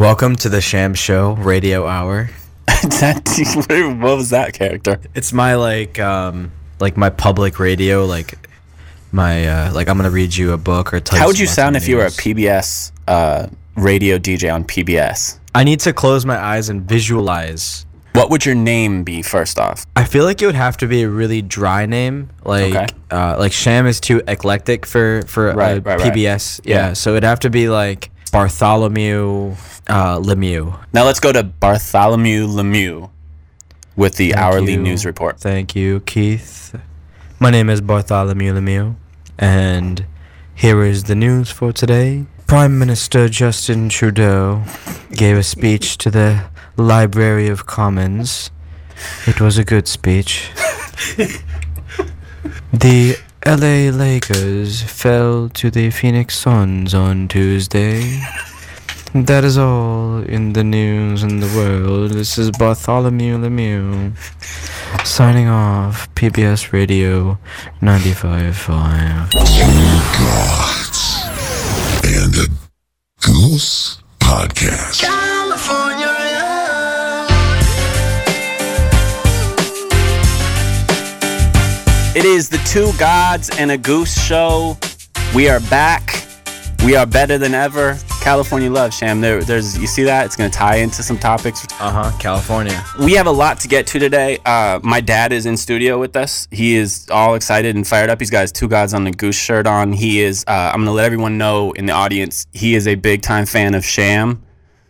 Welcome to the Sham Show Radio Hour. that, what was that character? It's my like um like my public radio like my uh like I'm gonna read you a book or tell How would you sound if you were a. PBS uh, radio DJ on PBS? I need to close my eyes and visualize. What would your name be first off? I feel like it would have to be a really dry name, like Okay. uh, like Sham is too eclectic for for Right, uh, right, right. PBS. Yeah. Yeah. so it'd have to be like Bartholomew uh, Lemieux. Now let's go to Bartholomew Lemieux with the Thank hourly you. news report. Thank you, Keith. My name is Bartholomew Lemieux, and here is the news for today. Prime Minister Justin Trudeau gave a speech to the Library of Commons. It was a good speech. the LA Lakers fell to the Phoenix Suns on Tuesday. That is all in the news in the world. This is Bartholomew Lemieux signing off. PBS Radio 95.5. Gods and a Goose Podcast. It is the Two Gods and a Goose show. We are back. We are better than ever. California love, Sham. There, there's you see that? It's gonna tie into some topics. Uh huh. California. We have a lot to get to today. Uh, my dad is in studio with us. He is all excited and fired up. He's got his Two Gods on the Goose shirt on. He is. Uh, I'm gonna let everyone know in the audience. He is a big time fan of Sham.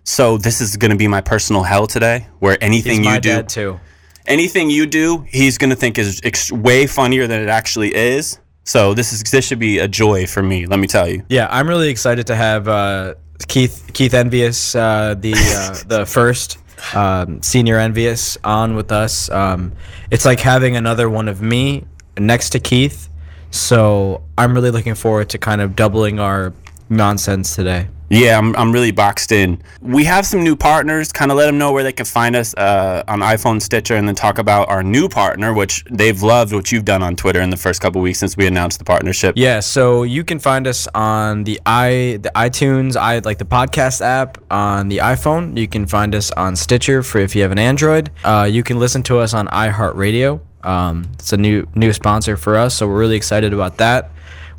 So this is gonna be my personal hell today, where anything you my do, dad too. anything you do, he's gonna think is ex- way funnier than it actually is. So this is this should be a joy for me. Let me tell you. Yeah, I'm really excited to have uh, Keith Keith Envious, uh, the uh, the first um, senior Envious, on with us. Um, it's like having another one of me next to Keith. So I'm really looking forward to kind of doubling our nonsense today. Yeah, I'm, I'm really boxed in. We have some new partners. Kind of let them know where they can find us uh, on iPhone, Stitcher, and then talk about our new partner, which they've loved what you've done on Twitter in the first couple weeks since we announced the partnership. Yeah, so you can find us on the i the iTunes, i like the podcast app on the iPhone. You can find us on Stitcher for if you have an Android. Uh, you can listen to us on iHeartRadio. Um, it's a new new sponsor for us, so we're really excited about that.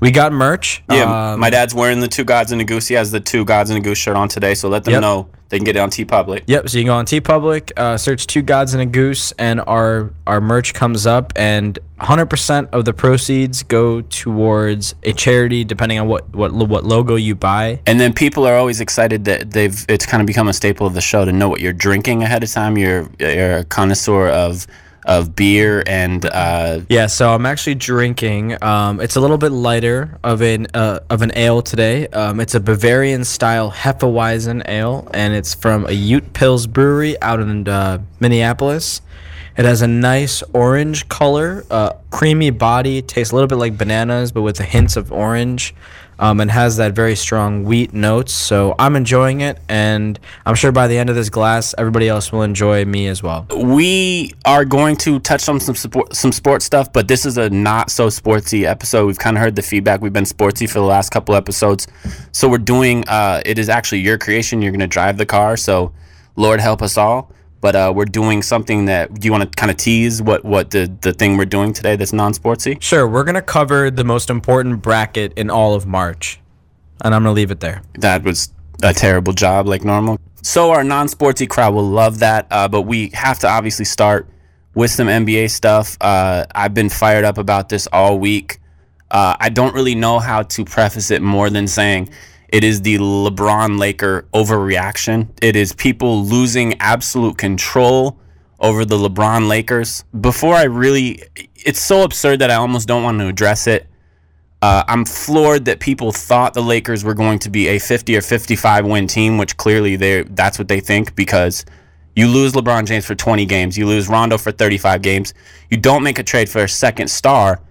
We got merch. Yeah, Um, my dad's wearing the Two Gods and a Goose. He has the Two Gods and a Goose shirt on today, so let them Yep. know they can get it on TeePublic. Yep. So you can go on TeePublic, uh, search Two Gods and a Goose, and our our merch comes up, and 100% of the proceeds go towards a charity, depending on what what what logo you buy. And then people are always excited that they've it's kind of become a staple of the show to know what you're drinking ahead of time. You're you're a connoisseur of of beer and uh, Yeah, so I'm actually drinking. Um, it's a little bit lighter of an uh, of an ale today. Um, it's a Bavarian style Hefeweizen ale, and it's from a Utepils brewery out in uh, Minneapolis. It has a nice orange color, uh, creamy body, tastes a little bit like bananas, but with the hints of orange, um, and has that very strong wheat notes. So I'm enjoying it, and I'm sure by the end of this glass, everybody else will enjoy me as well. we are going to touch on some support, some sports stuff, but this is a not so sportsy episode. We've kind of heard the feedback. We've been sportsy for the last couple episodes, so we're doing. Uh, it is actually your creation. You're going to drive the car, so Lord help us all. But uh, we're doing something that. Do you want to kind of tease what what the the thing we're doing today that's non sportsy? Sure, we're gonna cover the most important bracket in all of March, and I'm gonna leave it there. that was a terrible job like normal. So our non-sportsy crowd will love that, uh, but we have to obviously start with some NBA stuff. Uh, I've been fired up about this all week. Uh, I don't really know how to preface it more than saying it is the LeBron Laker overreaction. It is people losing absolute control over the LeBron Lakers. Before I really, it's so absurd that I almost don't want to address it. Uh, I'm floored that people thought the Lakers were going to be a 50 or 55 win team, which clearly they that's what they think because you lose LeBron James for 20 games, you lose Rondo for 35 games, you don't make a trade for a second star.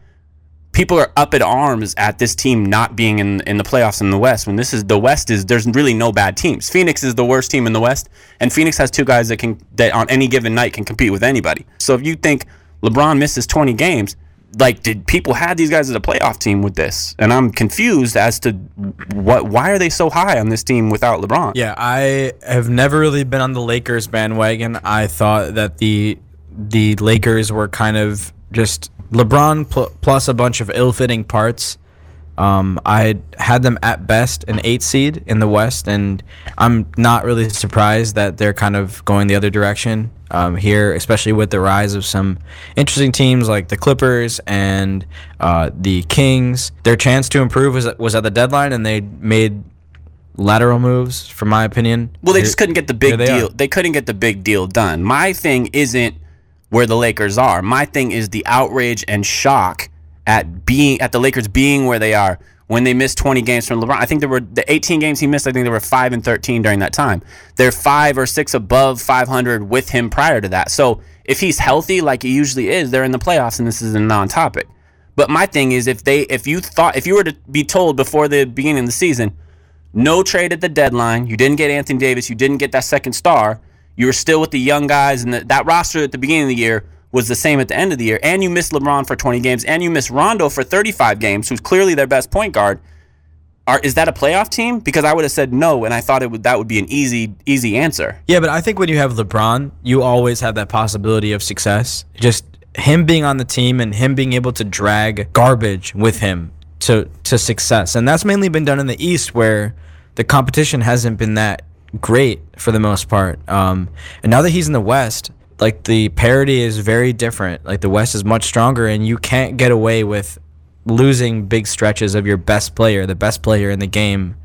People are up at arms at this team not being in in the playoffs in the West. When this is the West is there's really no bad teams. Phoenix is the worst team in the West, and Phoenix has two guys that can that on any given night can compete with anybody. So if you think LeBron misses 20 games, like did people have these guys as a playoff team with this? And I'm confused as to what why are they so high on this team without LeBron? Yeah, I have never really been on the Lakers bandwagon. I thought that the the Lakers were kind of just LeBron pl- plus a bunch of ill-fitting parts. Um, I had them at best an eight seed in the West, and I'm not really surprised that they're kind of going the other direction um, here, especially with the rise of some interesting teams like the Clippers and uh, the Kings. Their chance to improve was was at the deadline, and they made lateral moves, from my opinion. Well, they Here- just couldn't get the big they deal. are. They couldn't get the big deal done. My thing isn't where the Lakers are. My thing is the outrage and shock at being at the Lakers being where they are when they missed 20 games from LeBron. I think there were the 18 games he missed. I think there were five and 13 during that time. They're five or six above 500 with him prior to that. So if he's healthy, like he usually is, they're in the playoffs, and this is a non-topic. But my thing is, if they, if you thought, if you were to be told before the beginning of the season, no trade at the deadline. You didn't get Anthony Davis. You didn't get that second star. You were still with the young guys, and the, that roster at the beginning of the year was the same at the end of the year. And you missed LeBron for 20 games, and you missed Rondo for 35 games, who's clearly their best point guard. Are, is that a playoff team? Because I would have said no, and I thought it would that would be an easy easy answer. Yeah, but I think when you have LeBron, you always have that possibility of success. Just him being on the team and him being able to drag garbage with him to to success. And that's mainly been done in the East where the competition hasn't been that great for the most part. Um, and now that he's in the West, like the parity is very different. Like the West is much stronger and you can't get away with losing big stretches of your best player, the best player in the game.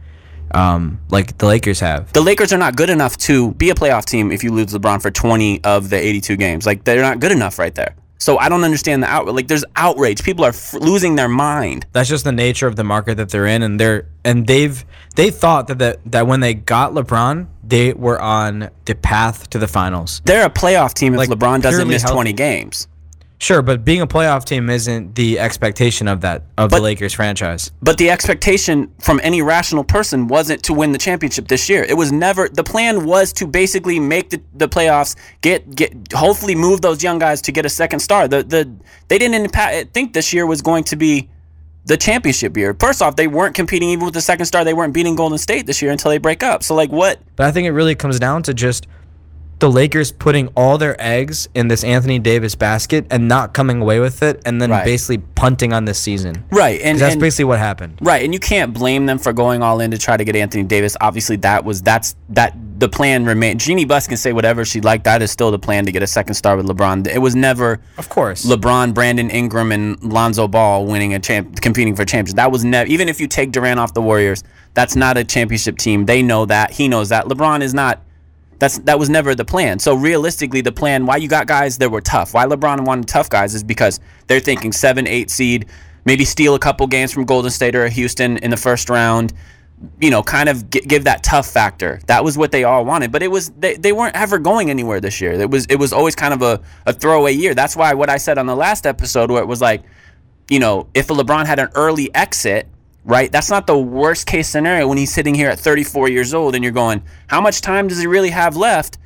Um, like the Lakers have. The Lakers are not good enough to be a playoff team if you lose LeBron for 20 of the 82 games. Like they're not good enough right there. So I don't understand the outrage. Like there's outrage. People are f- losing their mind. that's just the nature of the market that they're in and they're and they've they thought that that, that when they got LeBron they were on the path to the finals. They're a playoff team if Like, LeBron doesn't miss healthy. 20 games. Sure, but being a playoff team isn't the expectation of that of But- the Lakers franchise. But the expectation from any rational person wasn't to win the championship this year. It was never the plan was to basically make the, the playoffs, get get hopefully move those young guys to get a second star. The the they didn't think this year was going to be the championship year. First off, they weren't competing even with the second star. They weren't beating Golden State this year until they break up. So like what? But I think it really comes down to just the Lakers putting all their eggs in this Anthony Davis basket and not coming away with it and then Right. basically punting on this season. Right. and That's and- basically what happened. Right, and you can't blame them for going all in to try to get Anthony Davis. Obviously, that was that's that the plan remained. Jeanie Buss can say whatever she'd like. That is still the plan to get a second star with LeBron. It was never Of course. LeBron, Brandon Ingram, and Lonzo Ball winning a champ, competing for championship. That was never. Even if you take Durant off the Warriors, that's not a championship team. They know that. He knows that. LeBron is not. That's that was never the plan. So realistically, the plan why you got guys that were tough, why LeBron wanted tough guys is because they're thinking seven, eight seed, maybe steal a couple games from Golden State or Houston in the first round. You know, kind of gi- give that tough factor. That was what they all wanted, but it was they, they weren't ever going anywhere this year. It was it was always kind of a, a throwaway year. That's why what I said on the last episode, where it was like, you know, if LeBron had an early exit, right? That's not the worst case scenario when he's sitting here at 34 years old and you're going, how much time does he really have left?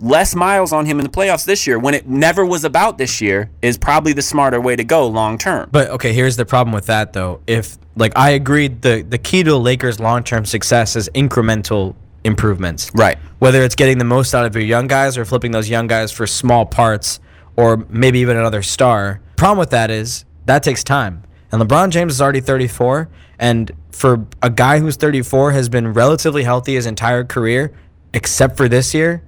Less miles on him in the playoffs this year when it never was about this year is probably the smarter way to go long term. But okay, here's the problem with that though. If like I agreed the the key to the Lakers long-term success is incremental improvements. Right. Whether it's getting the most out of your young guys or flipping those young guys for small parts or maybe even another star. Problem with that is that takes time. And LeBron James is already 34 and for a guy who's 34 has been relatively healthy his entire career except for this year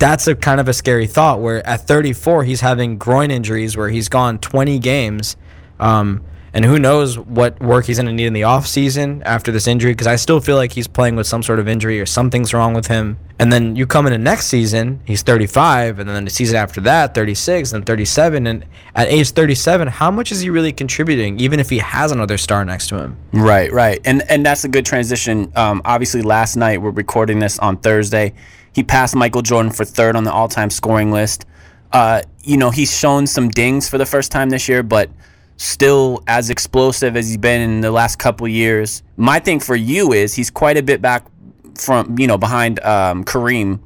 that's a kind of a scary thought where at 34 he's having groin injuries where he's gone 20 games. Um, and who knows what work he's going to need in the offseason after this injury because i still feel like he's playing with some sort of injury or something's wrong with him and then you come into next season he's 35 and then the season after that 36 and 37 and at age 37 how much is he really contributing even if he has another star next to him Right, right, and and that's a good transition. Um, obviously, last night we're recording this on Thursday. He passed Michael Jordan for third on the all-time scoring list. Uh, you know, he's shown some dings for the first time this year, but still as explosive as he's been in the last couple years. My thing for you is he's quite a bit back from you know behind um, Kareem,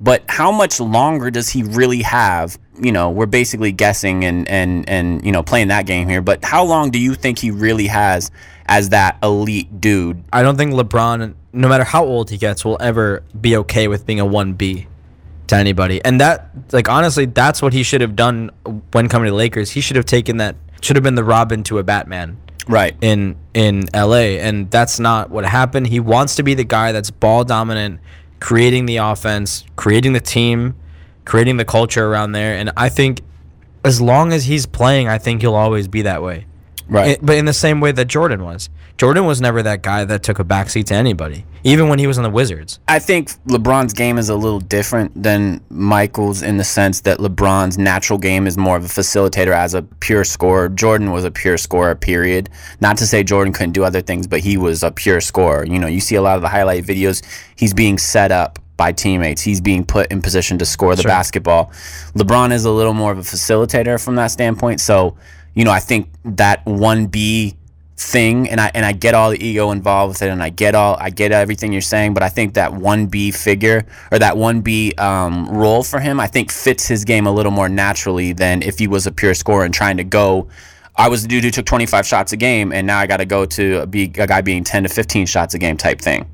But how much longer does he really have? You know, we're basically guessing and and and you know playing that game here. But how long do you think he really has as that elite dude? I don't think LeBron, no matter how old he gets, will ever be okay with being a one B to anybody. And that, like honestly, that's what he should have done when coming to the Lakers. He should have taken that. Should have been the Robin to a Batman Right. in in LA and that's not what happened. He wants to be the guy that's ball dominant, creating the offense, creating the team, creating the culture around there and I think as long as he's playing, I think he'll always be that way. Right. It- but in the same way that Jordan was. Jordan was never that guy that took a backseat to anybody, even when he was on the Wizards. I think LeBron's game is a little different than Michael's in the sense that LeBron's natural game is more of a facilitator as a pure scorer. Jordan was a pure scorer, period. Not to say Jordan couldn't do other things, but he was a pure scorer. You know, you see a lot of the highlight videos, he's being set up by teammates. He's being put in position to score the Sure. basketball. LeBron is a little more of a facilitator from that standpoint. So, you know, I think that 1B thing and I and I get all the ego involved with it and I get all I get everything you're saying but I think that 1B figure or that 1B um, role for him I think fits his game a little more naturally than if he was a pure scorer and trying to go. I was the dude who took 25 shots a game and now I got to go to be a guy being 10 to 15 shots a game type thing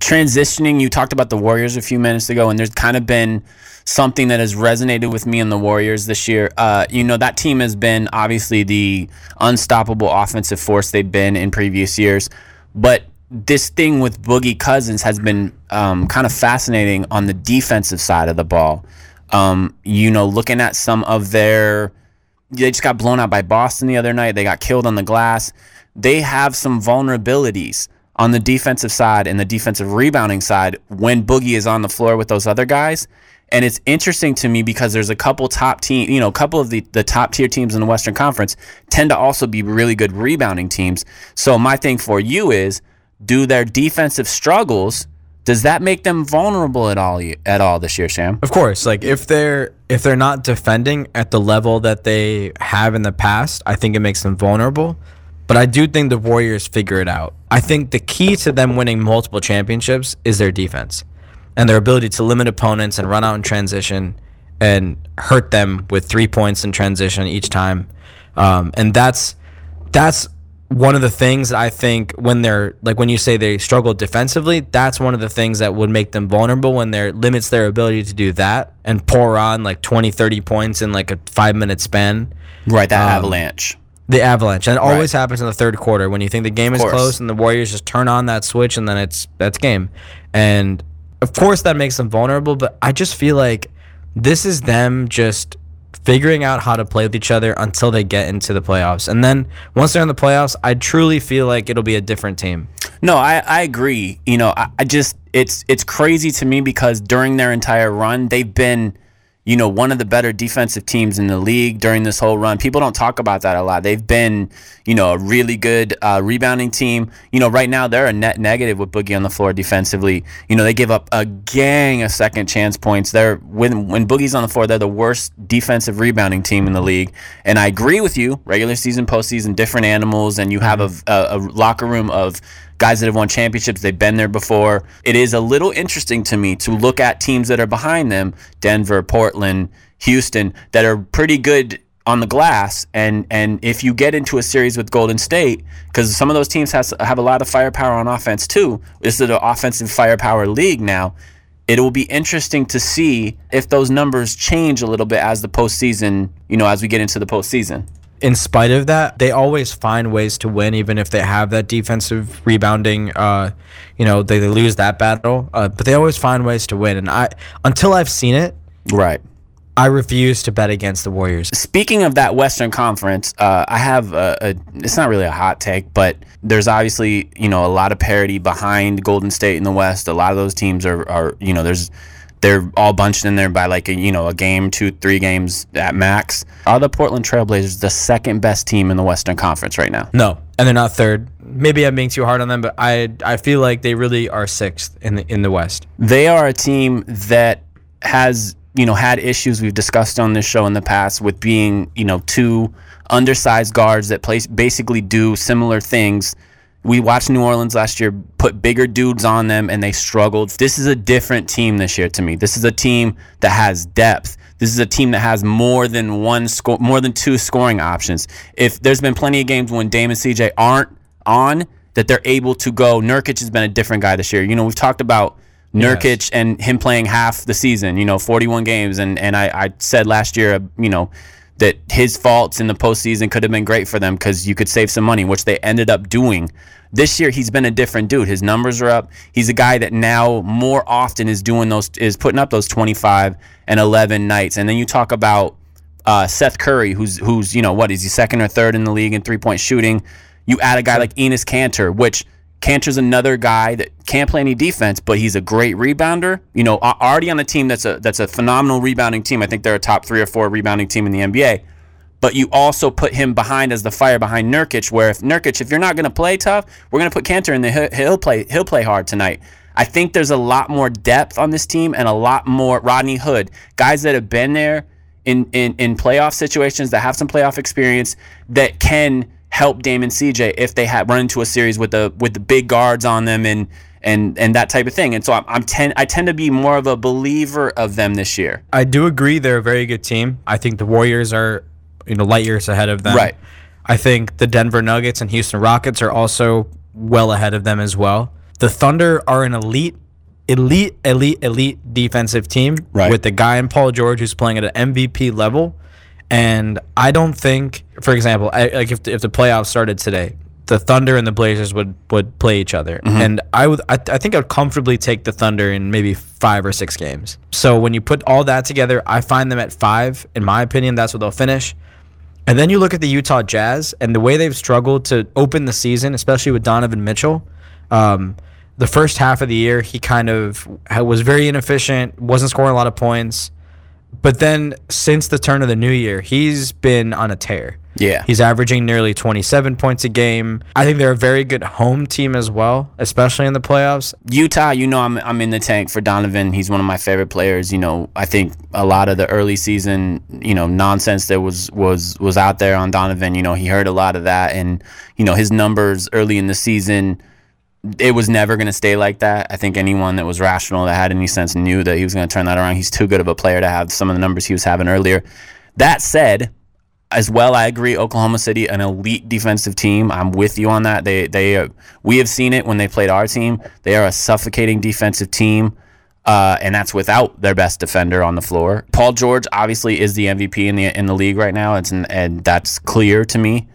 transitioning you talked about the warriors a few minutes ago and there's kind of been something that has resonated with me and the warriors this year uh, you know that team has been obviously the unstoppable offensive force they've been in previous years but this thing with boogie cousins has been um, kind of fascinating on the defensive side of the ball um, you know looking at some of their they just got blown out by Boston the other night. They got killed on the glass. They have some vulnerabilities on the defensive side and the defensive rebounding side when Boogie is on the floor with those other guys. And it's interesting to me because there's a couple top team, you know, a couple of the, the top tier teams in the Western Conference tend to also be really good rebounding teams. So my thing for you is do their defensive struggles does that make them vulnerable at all at all this year, Sam? Of course, like if they're if they're not defending at the level that they have in the past, I think it makes them vulnerable. But I do think the Warriors figure it out. I think the key to them winning multiple championships is their defense and their ability to limit opponents and run out in transition and hurt them with three points in transition each time. Um, and that's that's one of the things that I think when they're like when you say they struggle defensively, that's one of the things that would make them vulnerable when there limits their ability to do that and pour on like 20, 30 points in like a five minute span. Right, that avalanche. The avalanche. And it always happens in the third quarter when you think the game is close and the Warriors just turn on that switch and then it's that's game. And of course that makes them vulnerable, but I just feel like this is them just figuring out how to play with each other until they get into the playoffs. And then once they're in the playoffs, I truly feel like it'll be a different team. No, I, I agree. You know, I, I just it's it's crazy to me because during their entire run, they've been, you know, one of the better defensive teams in the league during this whole run. People don't talk about that a lot. They've been, you know, a really good uh, rebounding team. You know, right now they're a net negative with Boogie on the floor defensively. You know, they give up a gang of second chance points. They're when when Boogie's on the floor, they're the worst defensive rebounding team in the league. And I agree with you. Regular season, postseason, different animals, and you have a, a, a locker room of guys that have won championships. They've been there before. It is a little interesting to me to look at teams that are behind them Denver, Portland, Houston, that are pretty good on the glass. And, and if you get into a series with Golden State, because some of those teams has, have a lot of firepower on offense too, this is an offensive firepower league now. It will be interesting to see if those numbers change a little bit as the postseason, you know, as we get into the postseason. In spite of that, they always find ways to win, even if they have that defensive rebounding. Uh, you know, they, they lose that battle, uh, but they always find ways to win. And I, until I've seen it, Right. I refuse to bet against the Warriors. Speaking of that Western Conference, uh, I have a, a. It's not really a hot take, but there's obviously you know a lot of parity behind Golden State in the West. A lot of those teams are, are you know there's they're all bunched in there by like a you know a game, two, three games at max. Are the Portland Trailblazers the second best team in the Western Conference right now? No, and they're not third. Maybe I'm being too hard on them, but I I feel like they really are sixth in the in the West. they are a team that has you know had issues we've discussed on this show in the past with being you know two undersized guards that play basically do similar things We watched New Orleans last year put bigger dudes on them and they struggled. This is a different team this year to me. This is a team that has depth. This is a team that has more than one score, more than two scoring options. If there's been plenty of games when Dame and CJ aren't on, that they're able to go. Nurkic has been a different guy this year. You know, we've talked about Nurkic Yes. and him playing half the season. You know, 41 games, and and I, I said last year, you know, that his faults in the postseason could have been great for them because you could save some money, which they ended up doing. This year, he's been a different dude. His numbers are up. He's a guy that now more often is doing those, is putting up those 25 and 11 nights. And then you talk about uh, Seth Curry, who's who's you know what is he second or third in the league in three point shooting. You add a guy like Enes Kanter, which Kanter's another guy that can't play any defense, but he's a great rebounder. You know, already on a team that's a that's a phenomenal rebounding team. I think they're a top three or four rebounding team in the NBA. But you also put him behind as the fire behind Nurkic, where if Nurkic, if you're not going to play tough, we're going to put Kanter in the he'll, he'll play he'll play hard tonight. I think there's a lot more depth on this team and a lot more Rodney Hood, guys that have been there in in in playoff situations that have some playoff experience that can help Damon CJ if they have run into a series with the with the big guards on them and and and that type of thing. And so I'm, I'm tend I tend to be more of a believer of them this year. I do agree they're a very good team. I think the Warriors are, you know, light years ahead of them. Right. I think the Denver Nuggets and Houston Rockets are also well ahead of them as well. The Thunder are an elite, elite, elite, elite defensive team Right. with the guy in Paul George who's playing at an MVP level. And I don't think, for example, I, like if the, if the playoffs started today, the Thunder and the Blazers would would play each other, and I would I, I think I'd comfortably take the Thunder in maybe five or six games. So when you put all that together, I find them at five. In my opinion, that's what they'll finish. And then you look at the Utah Jazz and the way they've struggled to open the season, especially with Donovan Mitchell. Um, the first half of the year, he kind of was very inefficient, wasn't scoring a lot of points. But then since the turn of the new year, he's been on a tear. Yeah. He's averaging nearly 27 points a game. I think they're a very good home team as well, especially in the playoffs. Utah, you know, I'm I'm in the tank for Donovan. He's one of my favorite players. You know, I think a lot of the early season, you know, nonsense that was was was out there on Donovan. You know, he heard a lot of that, and you know, his numbers early in the season, it was never going to stay like that. I think anyone that was rational that had any sense knew that he was going to turn that around. He's too good of a player to have some of the numbers he was having earlier. That said, as well, I agree. Oklahoma City, an elite defensive team. I'm with you on that. They they uh, we have seen it when they played our team. They are a suffocating defensive team, uh, and that's without their best defender on the floor. Paul George obviously is the MVP in the in the league right now. It's an, and that's clear to me.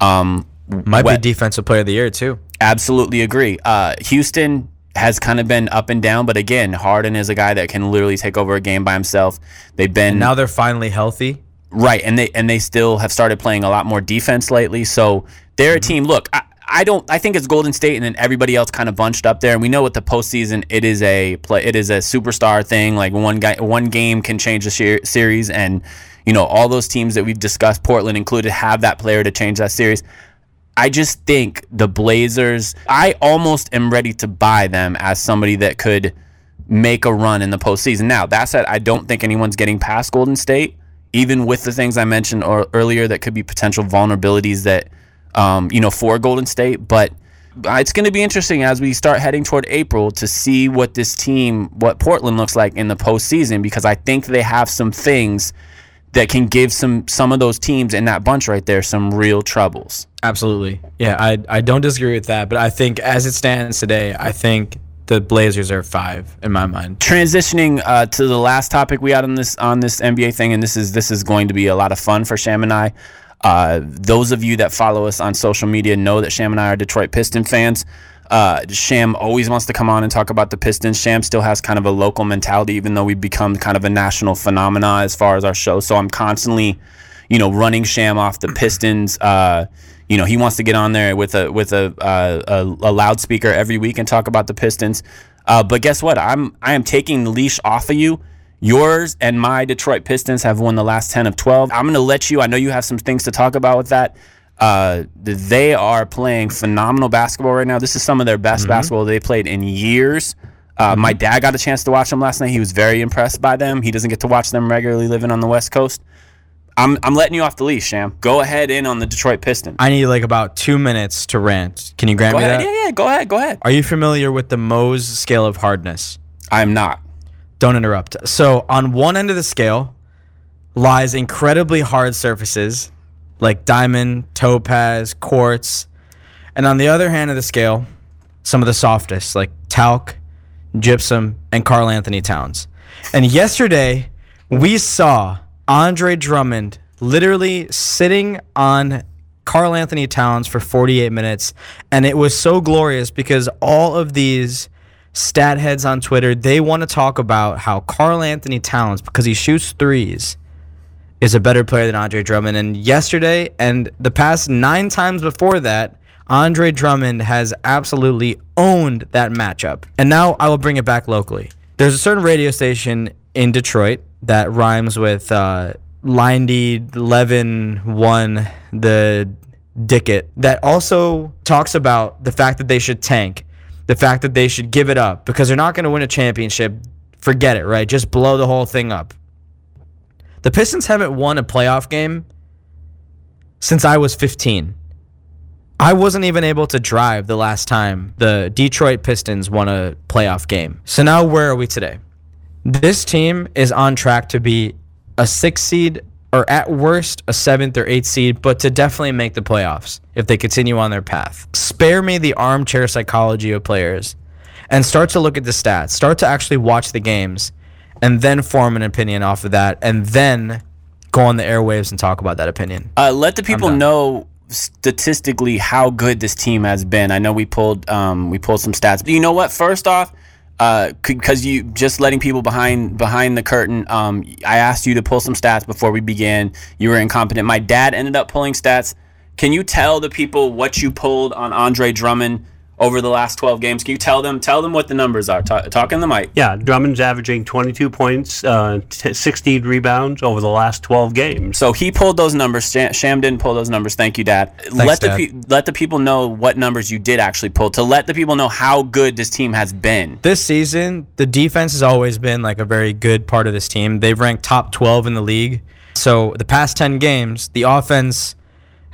Um, Might Wet- be defensive player of the year too. Absolutely agree. Uh, Houston has kind of been up and down, but again, Harden is a guy that can literally take over a game by himself. They've been Now they're finally healthy. Right, and they and they still have started playing a lot more defense lately. So they're a team. Look, I, I don't. I think it's Golden State, and then everybody else kind of bunched up there. And we know with the postseason, it is a play. It is a superstar thing. Like one guy, one game can change the ser- series, and you know all those teams that we've discussed, Portland included, have that player to change that series. I just think the Blazers. I almost am ready to buy them as somebody that could make a run in the postseason. Now that said, I don't think anyone's getting past Golden State, even with the things I mentioned or, earlier that could be potential vulnerabilities that um, you know for Golden State. But uh, it's going to be interesting as we start heading toward April to see what this team, what Portland looks like in the postseason, because I think they have some things that can give some some of those teams in that bunch right there some real troubles. Absolutely. Yeah, I I don't disagree with that, but I think as it stands today, I think the Blazers are five in my mind. transitioning uh, to the last topic we had on this on this NBA thing, and this is this is going to be a lot of fun for Sham and I. Uh, those of you that follow us on social media know that Sham and I are Detroit Piston fans. Uh, Sham always wants to come on and talk about the Pistons. Sham still has kind of a local mentality, even though we've become kind of a national phenomena as far as our show. So I'm constantly, you know, running Sham off the Pistons. Uh, you know, he wants to get on there with a with a uh, a, a loudspeaker every week and talk about the Pistons. Uh, but guess what? I'm I am taking the leash off of you. Yours and my Detroit Pistons have won the last 10 of 12. I'm going to let you. I know you have some things to talk about with that. Uh, they are playing phenomenal basketball right now. This is some of their best basketball they played in years. Uh, My dad got a chance to watch them last night. He was very impressed by them. He doesn't get to watch them regularly living on the West Coast. I'm I'm letting you off the leash, Sham. Go ahead in on the Detroit Pistons. I need like about two minutes to rant. Can you grant Go me ahead. that? Yeah, yeah. Go ahead. Go ahead. Are you familiar with the Mohs scale of hardness? I'm not. Don't interrupt. So, on one end of the scale lies incredibly hard surfaces like diamond, topaz, quartz. And on the other hand of the scale, some of the softest like talc, gypsum, and Karl-Anthony Towns. And yesterday, we saw Andre Drummond literally sitting on Karl-Anthony Towns for 48 minutes. And it was so glorious because all of these stat heads on Twitter, they want to talk about how Karl-Anthony Towns, because he shoots threes, is a better player than Andre Drummond. And yesterday and the past nine times before that, Andre Drummond has absolutely owned that matchup. And now I will bring it back locally. There's a certain radio station in Detroit that rhymes with uh, Lindy Levin one the Dicket that also talks about the fact that they should tank, the fact that they should give it up because they're not going to win a championship. Forget it, right? Just blow the whole thing up. The Pistons haven't won a playoff game since I was 15. I wasn't even able to drive the last time the Detroit Pistons won a playoff game. So now where are we today? This team is on track to be a six seed or at worst a seventh or eighth seed, but to definitely make the playoffs if they continue on their path. Spare me the armchair psychology of players and start to look at the stats, start to actually watch the games, and then form an opinion off of that, and then go on the airwaves and talk about that opinion. Uh, let the people know statistically how good this team has been. I know we pulled um, we pulled some stats. But you know what? First off, because you just letting people behind behind the curtain. Um, I asked you to pull some stats before we began. You were incompetent. My dad ended up pulling stats. Can you tell the people what you pulled on Andre Drummond over the last 12 games? Can you tell them tell them what the numbers are? Talk, talk in the mic. Yeah, Drummond's averaging 22 points, uh, t- 16 rebounds over the last 12 games. So he pulled those numbers. Sham, Sham didn't pull those numbers. Thank you, Dad. let the pe- let the people know what numbers you did actually pull to let the people know how good this team has been. This season, the defense has always been like a very good part of this team. They've ranked top 12 in the league. So the past 10 games, the offense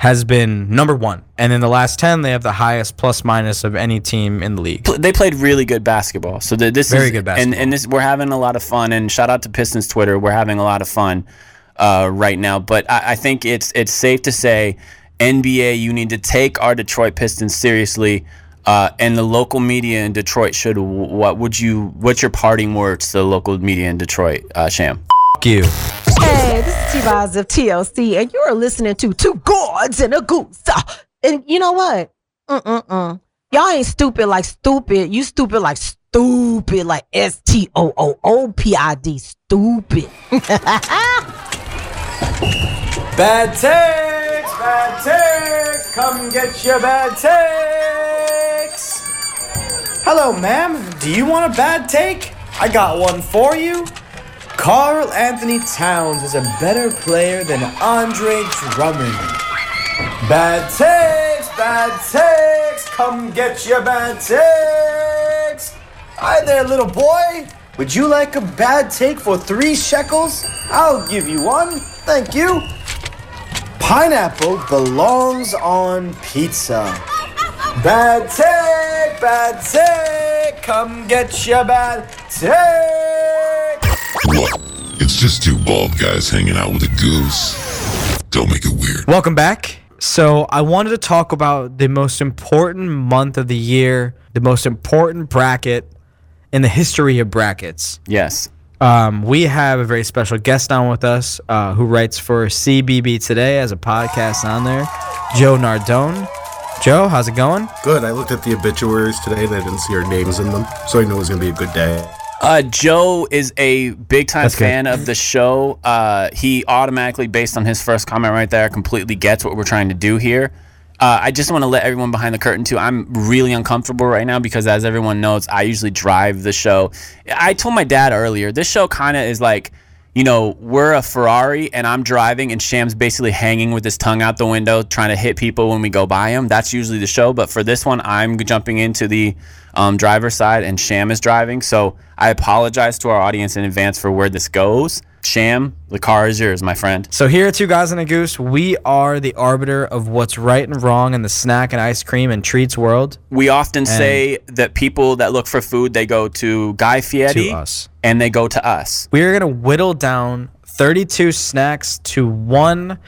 has been number one. And in the last 10, they have the highest plus minus of any team in the league. They played really good basketball. So the, this Very is, good And, basketball. and this we're having a lot of fun. And shout out to Pistons Twitter. We're having a lot of fun uh, right now. But I, I think it's it's safe to say NBA, you need to take our Detroit Pistons seriously. Uh, and the local media in Detroit should. What would you? What's your parting words to the local media in Detroit, uh, Sham? Fuck you. This T-Boz of TLC, and you're listening to Two Gods and a Goose. And you know what? Mm-mm-mm. Y'all ain't stupid like stupid. You stupid like stupid, like S-T-O-O-O-P-I-D, stupid. Bad takes, bad takes, come get your bad takes. Hello, ma'am. Do you want a bad take? I got one for you. Karl-Anthony Towns is a better player than Andre Drummond. Bad takes, bad takes, come get your bad takes. Hi there, little boy. Would you like a bad take for three shekels? I'll give you one. Thank you. Pineapple belongs on pizza. Bad take, bad take, come get your bad take. What? It's just two bald guys hanging out with a goose. Don't make it weird. Welcome back. So, I wanted to talk about the most important month of the year, the most important bracket in the history of brackets. Yes. Um, we have a very special guest on with us uh, who writes for CBB Today as a podcast on there, Joe Nardone. Joe, how's it going? Good. I looked at the obituaries today and I didn't see our names in them, so I knew it was going to be a good day. Uh, Joe is a big time That's good. fan of the show. Uh, he automatically, based on his first comment right there, completely gets what we're trying to do here. Uh, I just want to let everyone behind the curtain too. I'm really uncomfortable right now because, as everyone knows, I usually drive the show. I told my dad earlier, this show kind of is like, you know, we're a Ferrari and I'm driving, and Sham's basically hanging with his tongue out the window, trying to hit people when we go by him. That's usually the show. But for this one, I'm jumping into the um, driver's side, and Sham is driving. So I apologize to our audience in advance for where this goes. Sham, the car is yours, my friend. So here at Two Guys and a Goose, we are the arbiter of what's right and wrong in the snack and ice cream and treats world. We often say that people that look for food, they go to Guy Fieri To us. and they go to us. We are gonna whittle down 32 snacks to one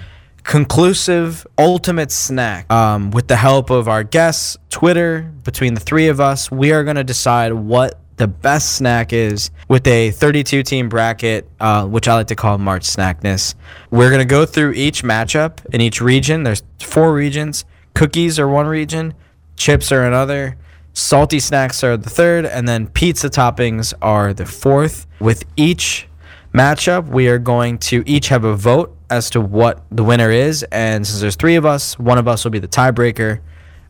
conclusive ultimate snack. Um, with the help of our guests, Twitter, between the three of us, we are gonna decide what the best snack is with a 32 team bracket, uh, which I like to call March Snackness. We're gonna go through each matchup in each region. There's four regions. Cookies are one region, chips are another, salty snacks are the third, and then pizza toppings are the fourth. With each matchup, we are going to each have a vote as to what the winner is, and since there's three of us, one of us will be the tiebreaker.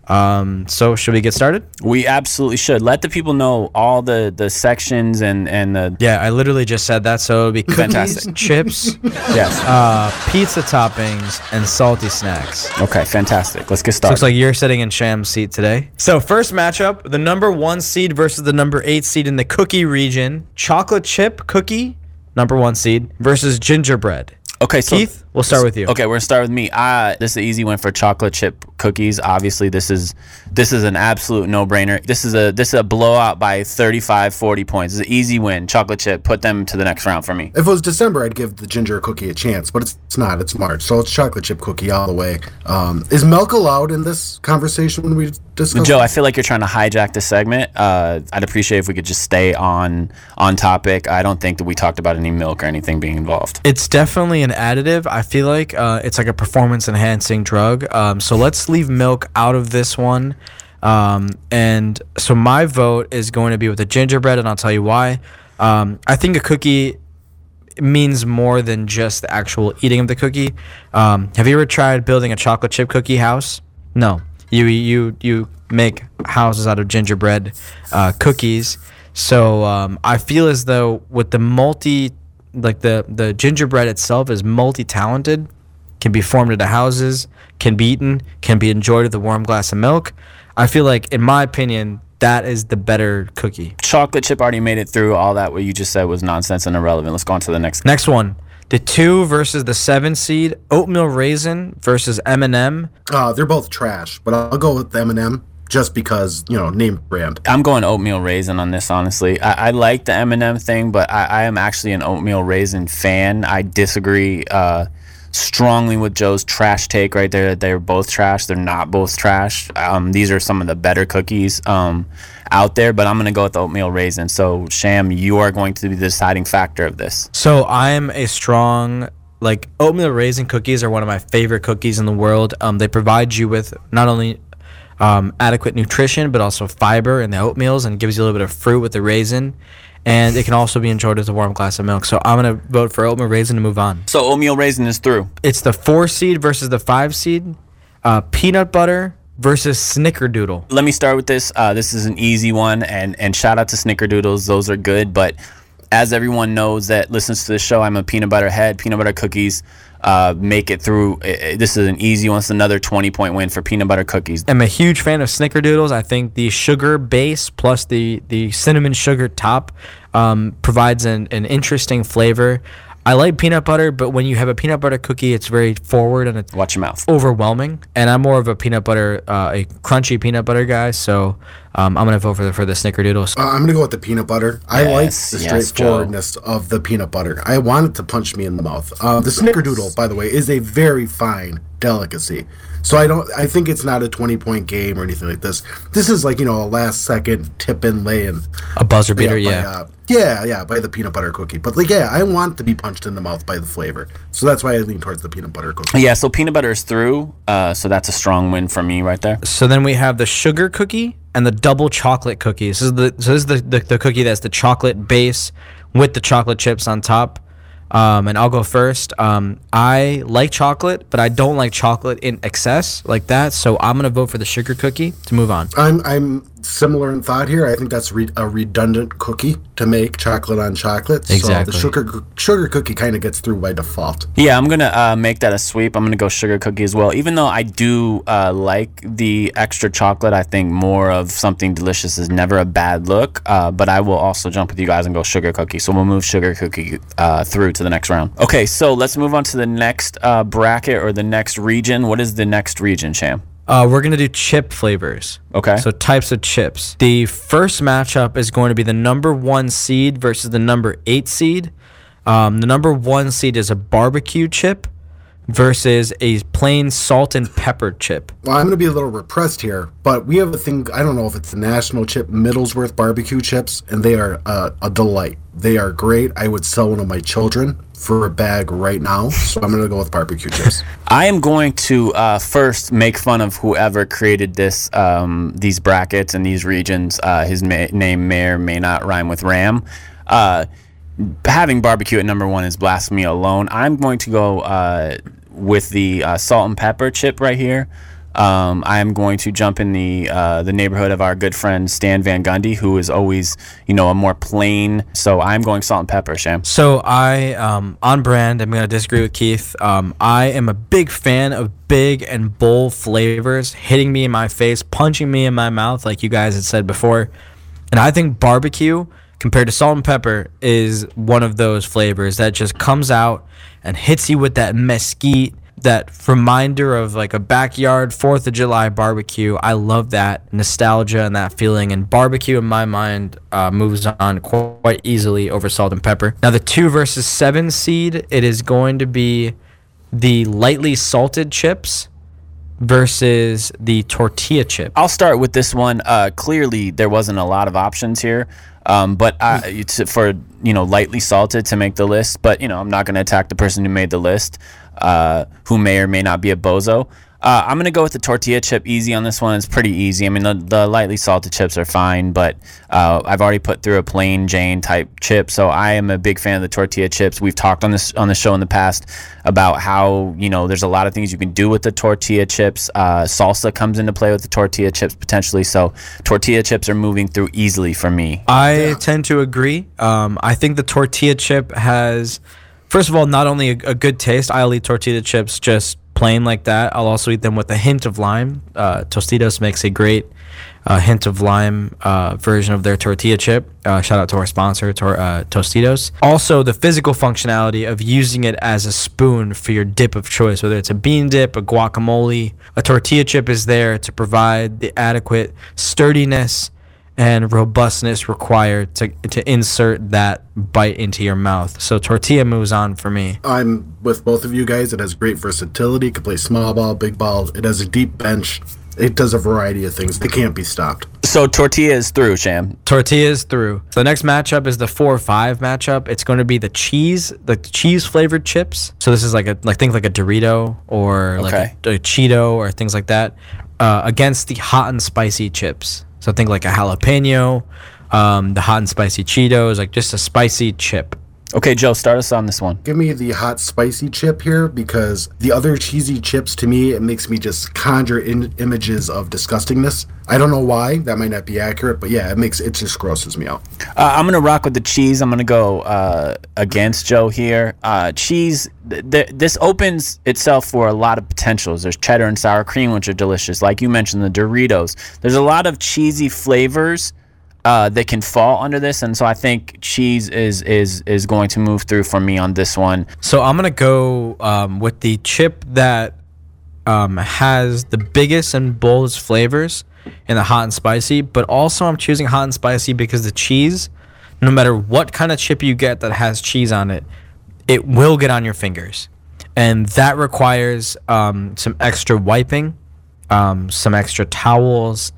Um, so should we get started? We absolutely should let the people know all the the sections and and the Yeah, I literally just said that. So it'd be cookies, Fantastic. chips, yes. uh, pizza toppings, and salty snacks. okay, fantastic. Let's get started. Looks like you're sitting in Sham's seat today. So first matchup, the number one seed versus the number eight seed in the cookie region. Chocolate chip cookie, number one seed, versus gingerbread. okay, so Keith, we'll start with you. Okay, we're gonna start with me. Uh, this is an easy one for chocolate chip cookies. Obviously, this is this is an absolute no brainer. This is a this is a blowout by 35, 40 points. It's an easy win. Chocolate chip, put them to the next round for me. If it was December, I'd give the ginger cookie a chance, but it's, it's not. It's March, so it's chocolate chip cookie all the way. Um, is milk allowed in this conversation when we discuss? Joe, I feel like you're trying to hijack this segment. Uh, I'd appreciate if we could just stay on on topic. I don't think that we talked about any milk or anything being involved. It's definitely an additive. I feel like uh, it's like a performance enhancing drug. Um, so let's leave milk out of this one. Um, and so my vote is going to be with the gingerbread, and I'll tell you why. Um, I think a cookie means more than just the actual eating of the cookie. Um, have you ever tried building a chocolate chip cookie house? No. You you you make houses out of gingerbread uh, cookies. So um, I feel as though with the multi, like the the gingerbread itself is multi talented, can be formed into houses, can be eaten, can be enjoyed with a warm glass of milk. I feel like, in my opinion, that is the better cookie. Chocolate chip already made it through. All that what you just said was nonsense and irrelevant. Let's go on to the next. Next one, the two versus the seven seed, oatmeal raisin versus M and m Uh, they're both trash, but I'll go with M&M just because you know name brand. I'm going oatmeal raisin on this. Honestly, I, I like the M&M thing, but I, I am actually an oatmeal raisin fan. I disagree uh, strongly with Joe's trash take right there. That they're both trash. They're not both trash. Um, these are some of the better cookies um, out there, but I'm gonna go with the oatmeal raisin. So Sham, you are going to be the deciding factor of this. So I'm a strong like oatmeal raisin cookies are one of my favorite cookies in the world. Um, they provide you with not only um, adequate nutrition but also fiber in the oatmeals and gives you a little bit of fruit with the raisin. And it can also be enjoyed with a warm glass of milk. So I'm gonna vote for oatmeal raisin to move on. So oatmeal raisin is through. It's the four seed versus the five seed. Uh, peanut butter versus snickerdoodle. let me start with this. Uh, this is an easy one, and and shout out to Snickerdoodles. Those are good. But as everyone knows that listens to the show, I'm a peanut butter head. Peanut butter cookies uh, make it through. This is an easy one. It's another 20 point win for peanut butter cookies. I'm a huge fan of snickerdoodles. I think the sugar base plus the, the cinnamon sugar top um, provides an, an interesting flavor. I like peanut butter, but when you have a peanut butter cookie, it's very forward and it's Watch your mouth. overwhelming. And I'm more of a peanut butter, uh, a crunchy peanut butter guy. So um, I'm gonna vote for the for the snickerdoodles. Uh, I'm gonna go with the peanut butter. I like Yes, the yes, Joe. straightforwardness of the peanut butter. I want it to punch me in the mouth. Uh, the snickerdoodle, by the way, is a very fine delicacy. So I don't. I think it's not a 20 point game or anything like this. This is like you know a last second tip and lay and A buzzer beater, by, yeah. Yeah, yeah, by the peanut butter cookie. But like, yeah, I want to be punched in the mouth by the flavor. So that's why I lean towards the peanut butter cookie. Yeah, so peanut butter is through. Uh, so that's a strong win for me right there. So then we have the sugar cookie and the double chocolate cookie. This is the so this is the, the, the cookie that's the chocolate base with the chocolate chips on top. Um, and I'll go first. Um, I like chocolate, but I don't like chocolate in excess like that. So I'm gonna vote for the sugar cookie to move on. I'm I'm similar in thought here. I think that's re- a redundant cookie to make chocolate on chocolate. Exactly. So the sugar sugar cookie kind of gets through by default. Yeah, I'm gonna uh, make that a sweep. I'm gonna go sugar cookie as well. Even though I do uh, like the extra chocolate, I think more of something delicious is never a bad look. Uh, but I will also jump with you guys and go sugar cookie. So we'll move sugar cookie uh, through to the next round. Okay, so let's move on to the next uh, bracket or the next region. What is the next region, Sham? Uh, we're gonna do chip flavors. Okay. So types of chips. The first matchup is going to be the number one seed versus the number eight seed. Um, the number one seed is a barbecue chip versus a plain salt and pepper chip. Well, I'm going to be a little repressed here, but we have a thing. I don't know if it's the national chip, Middlesworth barbecue chips, and they are uh, a delight. They are great. I would sell one of my children for a bag right now. So I'm going to go with barbecue chips. I am going to uh, first make fun of whoever created this, um, these brackets and these regions. Uh, his ma- name may or may not rhyme with Ram. Having barbecue at number one is blasphemy alone. I'm going to go uh, with the uh, salt and pepper chip right here. Um, I am going to jump in the uh, the neighborhood of our good friend Stan Van Gundy, who is always, you know, a more plain. So I'm going salt and pepper, Sham. So I, um, on brand, I'm gonna disagree with Keith. Um, I am a big fan of big and bold flavors hitting me in my face, punching me in my mouth, like you guys had said before. And I think barbecue, compared to salt and pepper, is one of those flavors that just comes out and hits you with that mesquite, that reminder of like a backyard Fourth of July barbecue. I love that nostalgia and that feeling. And barbecue, in my mind, uh, moves on quite easily over salt and pepper. Now, the two versus seven seed, it is going to be the lightly salted chips versus the tortilla chip. I'll start with this one. Uh, clearly, there wasn't a lot of options here, um, but I, it's for you know lightly salted to make the list. But you know, I'm not going to attack the person who made the list, uh, who may or may not be a bozo. Uh, I'm gonna go with the tortilla chip easy on this one. It's pretty easy. I mean, the, the lightly salted chips are fine, but uh, I've already put through a plain Jane type chip, so I am a big fan of the tortilla chips. We've talked on this on the show in the past about how you know there's a lot of things you can do with the tortilla chips. Uh, salsa comes into play with the tortilla chips potentially, so tortilla chips are moving through easily for me. I tend to agree. Um, I think the tortilla chip has, first of all, not only a, a good taste. I'll eat tortilla chips just plain like that. I'll also eat them with a hint of lime. Uh, Tostitos makes a great uh, hint of lime uh, version of their tortilla chip. Uh, shout out to our sponsor, Tor- uh, Tostitos. Also, the physical functionality of using it as a spoon for your dip of choice, whether it's a bean dip, a guacamole. A tortilla chip is there to provide the adequate sturdiness and robustness required to, to insert that bite into your mouth. So tortilla moves on for me. I'm with both of you guys. It has great versatility. It can play small ball, big ball. It has a deep bench. It does a variety of things. They can't be stopped. So tortilla is through, Sham. Tortilla is through. The next matchup is the four or five matchup. It's going to be the cheese, the cheese flavored chips. So this is like a like things like a Dorito or like Okay. a, a Cheeto or things like that uh, against the hot and spicy chips. So think like a jalapeno, um, the hot and spicy Cheetos, like just a spicy chip. Okay, Joe, start us on this one. Give me the hot spicy chip here because the other cheesy chips to me it makes me just conjure in images of disgustingness. I don't know why. That might not be accurate, but yeah, it makes it just grosses me out. Uh, I'm gonna rock with the cheese. I'm gonna go uh, against Joe here. Uh, cheese. Th- th- this opens itself for a lot of potentials. There's cheddar and sour cream, which are delicious. Like you mentioned, the Doritos. There's a lot of cheesy flavors uh, that can fall under this, and so I think cheese is is is going to move through for me on this one. So I'm gonna go um, with the chip that um, has the biggest and boldest flavors in the hot and spicy, but also I'm choosing hot and spicy because the cheese, no matter what kind of chip you get that has cheese on it, it will get on your fingers, and that requires um, some extra wiping, um, some extra towels,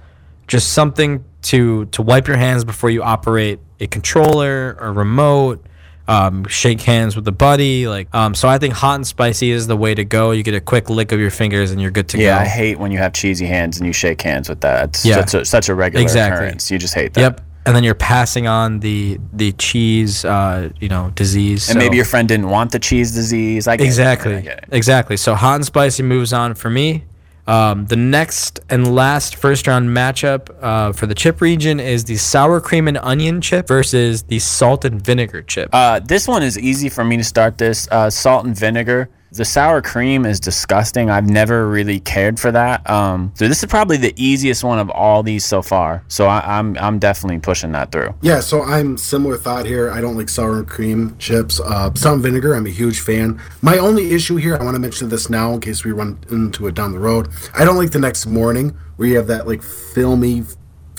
just something to to wipe your hands before you operate a controller or remote. Um, shake hands with a buddy, like um. So I think hot and spicy is the way to go. You get a quick lick of your fingers and you're good to Yeah, go. Yeah, I hate when you have cheesy hands and you shake hands with that. It's Yeah. such, a, such a regular Exactly. occurrence. You just hate that. Yep. And then you're passing on the the cheese, uh, you know, disease. And so- maybe your friend didn't want the cheese disease. I get it. exactly I exactly. So hot and spicy moves on for me. Um, the next and last first round matchup uh, for the chip region is the sour cream and onion chip versus the salt and vinegar chip. Uh, this one is easy for me to start this. Uh, salt and vinegar. The sour cream is disgusting. I've never really cared for that. Um, so this is probably the easiest one of all these so far. So I, I'm I'm definitely pushing that through. Yeah, so I'm similar thought here. I don't like sour cream chips. Uh, some vinegar, I'm a huge fan. My only issue here, I want to mention this now in case we run into it down the road. I don't like the next morning where you have that like filmy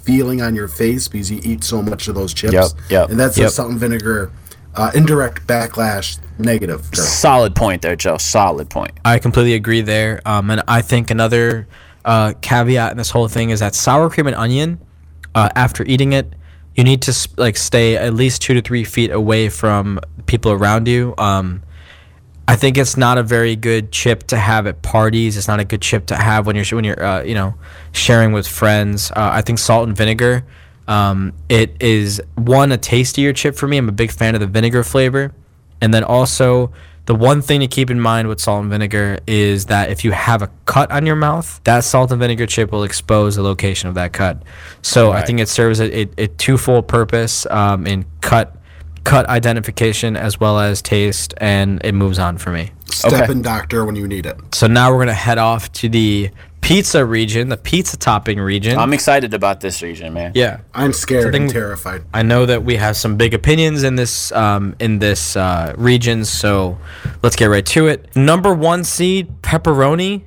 feeling on your face because you eat so much of those chips. Yep, yep, And that's yep. salt and vinegar uh, indirect backlash negative. So. Solid point there, Joe. Solid point. I completely agree there. Um, and I think another uh, caveat in this whole thing is that sour cream and onion, uh, after eating it, you need to s- like stay at least two to three feet away from people around you. Um, I think it's not a very good chip to have at parties. It's not a good chip to have when you're sh- when you're uh, you know sharing with friends. Uh, I think salt and vinegar. Um, it is one a tastier chip for me. I'm a big fan of the vinegar flavor, and then also the one thing to keep in mind with salt and vinegar is that if you have a cut on your mouth, that salt and vinegar chip will expose the location of that cut. So I think it serves a, a, a twofold purpose um, in cut cut identification as well as taste, and it moves on for me. Step Okay. in doctor when you need it. So now we're gonna head off to the pizza region, the pizza topping region. I'm excited about this region, man. yeah, I'm scared thing- and terrified. I know that we have some big opinions in this um, in this uh, region, so let's get right to it. Number one seed pepperoni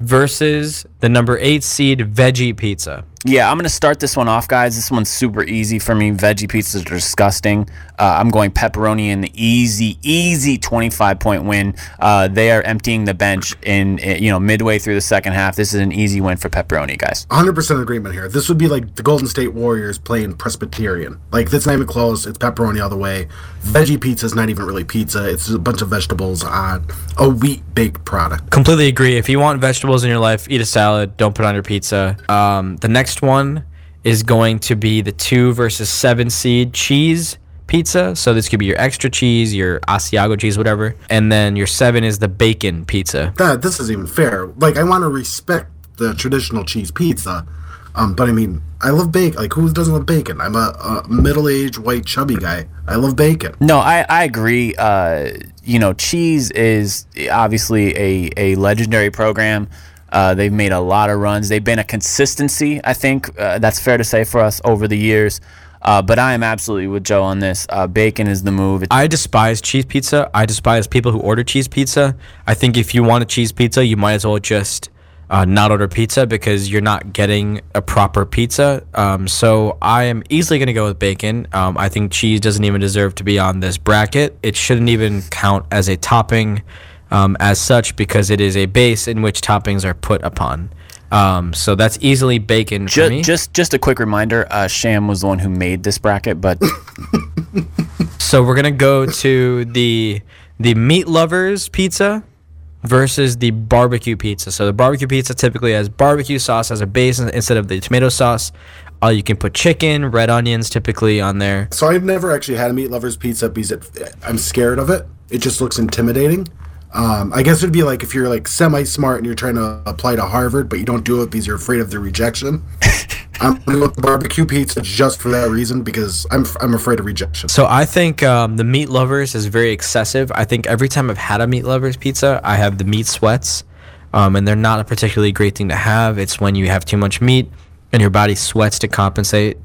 versus the number eight seed veggie pizza. Yeah, I'm gonna start this one off, guys. This one's super easy for me. Veggie pizzas are disgusting. Uh, I'm going pepperoni in the easy, easy 25 point win. Uh, they are emptying the bench in, in you know midway through the second half. This is an easy win for pepperoni, guys. 100% agreement here. This would be like the Golden State Warriors playing Presbyterian. Like, that's not even close. It's pepperoni all the way. Veggie pizza is not even really pizza. It's a bunch of vegetables on a wheat baked product. Completely agree. If you want vegetables in your life, eat a salad. Don't put on your pizza. Um, the next one is going to be the two versus seven seed cheese pizza. So this could be your extra cheese, your Asiago cheese, whatever. And then your seven is the bacon pizza. That this is even fair. Like, I want to respect the traditional cheese pizza. Um, but I mean, I love bacon. Like, who doesn't love bacon? I'm a, a middle-aged white chubby guy. I love bacon. No, I, I agree. Uh, you know, cheese is obviously a, a legendary program. Uh, they've made a lot of runs. They've been a consistency, I think. Uh, that's fair to say for us over the years. Uh, but I am absolutely with Joe on this. Uh, bacon is the move. I despise cheese pizza. I despise people who order cheese pizza. I think if you want a cheese pizza, you might as well just uh, not order pizza because you're not getting a proper pizza. Um, so I am easily going to go with bacon. Um, I think cheese doesn't even deserve to be on this bracket. It shouldn't even count as a topping um, as such because it is a base in which toppings are put upon. Um, so that's easily bacon for just, me. just just a quick reminder. Uh, Sham was the one who made this bracket, but So we're gonna go to the the meat lovers pizza versus the barbecue pizza. So the barbecue pizza typically has barbecue sauce as a base instead of the tomato sauce. Uh, you can put chicken, red onions typically on there. So I've never actually had a meat lover's pizza because it, I'm scared of it. It just looks intimidating. Um, I guess it'd be like if you're like semi smart and you're trying to apply to Harvard, but you don't do it because you're afraid of the rejection. I'm gonna go with barbecue pizza just for that reason because I'm I'm afraid of rejection. So I think um, the meat lovers is very excessive. I think every time I've had a meat lovers pizza, I have the meat sweats, um, and they're not a particularly great thing to have. It's when you have too much meat and your body sweats to compensate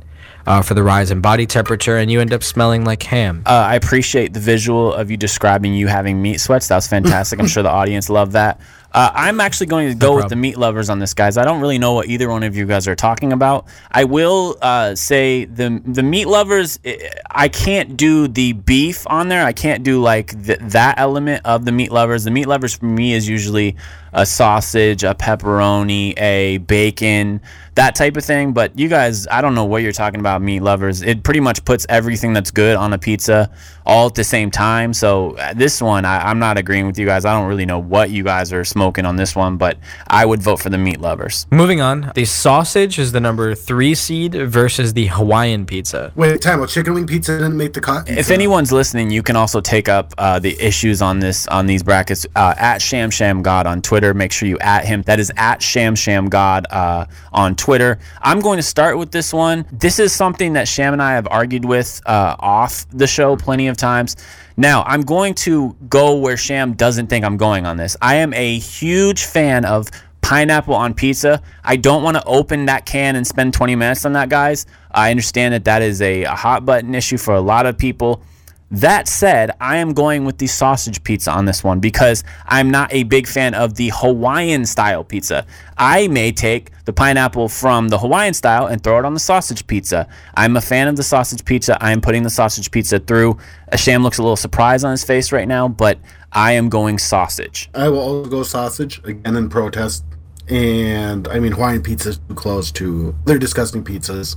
uh, for the rise in body temperature, and you end up smelling like ham. Uh, I appreciate the visual of you describing you having meat sweats. That was fantastic. I'm sure the audience loved that. Uh, I'm actually going to go with the meat lovers on this, guys. I don't really know what either one of you guys are talking about. I will uh, say the the meat lovers. eh, I can't do the beef on there. I can't do like th- that element of the meat lovers. The meat lovers for me is usually a sausage, a pepperoni, a bacon, that type of thing. But you guys, I don't know what you're talking about, meat lovers. It pretty much puts everything that's good on a pizza all at the same time. So uh, this one, I, I'm not agreeing with you guys. I don't really know what you guys are smoking smoking on this one, but I would vote for the meat lovers. Moving on, the sausage is the number three seed versus the Hawaiian pizza. Wait, time out. Chicken wing pizza didn't make the cut. If anyone's listening, you can also take up uh, the issues on this on these brackets uh, at Sham Sham God on Twitter. Make sure you at him. That is at Sham Sham God uh, on Twitter. I'm going to start with this one. This is something that Sham and I have argued with uh, off the show plenty of times. Now, I'm going to go where Sham doesn't think I'm going on this. I am a huge fan of pineapple on pizza. I don't want to open that can and spend 20 minutes on that, guys. I understand that that is a, a hot button issue for a lot of people. That said, I am going with the sausage pizza on this one because I'm not a big fan of the Hawaiian style pizza. I may take the pineapple from the Hawaiian style and throw it on the sausage pizza. I'm a fan of the sausage pizza. I am putting the sausage pizza through. Sham looks a little surprised on his face right now, but I am going sausage. I will also go sausage again in protest. And I mean, Hawaiian pizza is too close to. They're disgusting pizzas.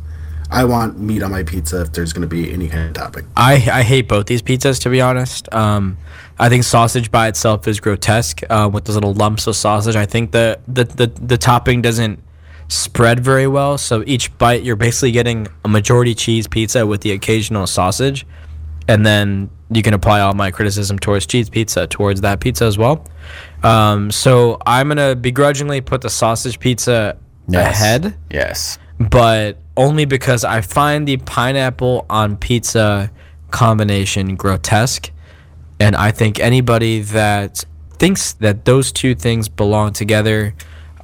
I want meat on my pizza if there's going to be any kind of topping. I, I hate both these pizzas to be honest. Um, I think sausage by itself is grotesque uh, with those little lumps of sausage. I think the, the, the, the topping doesn't spread very well. So each bite, you're basically getting a majority cheese pizza with the occasional sausage. And then you can apply all my criticism towards cheese pizza towards that pizza as well. Um, so I'm going to begrudgingly put the sausage pizza ahead Yes. But only because I find the pineapple on pizza combination grotesque. And I think anybody that thinks that those two things belong together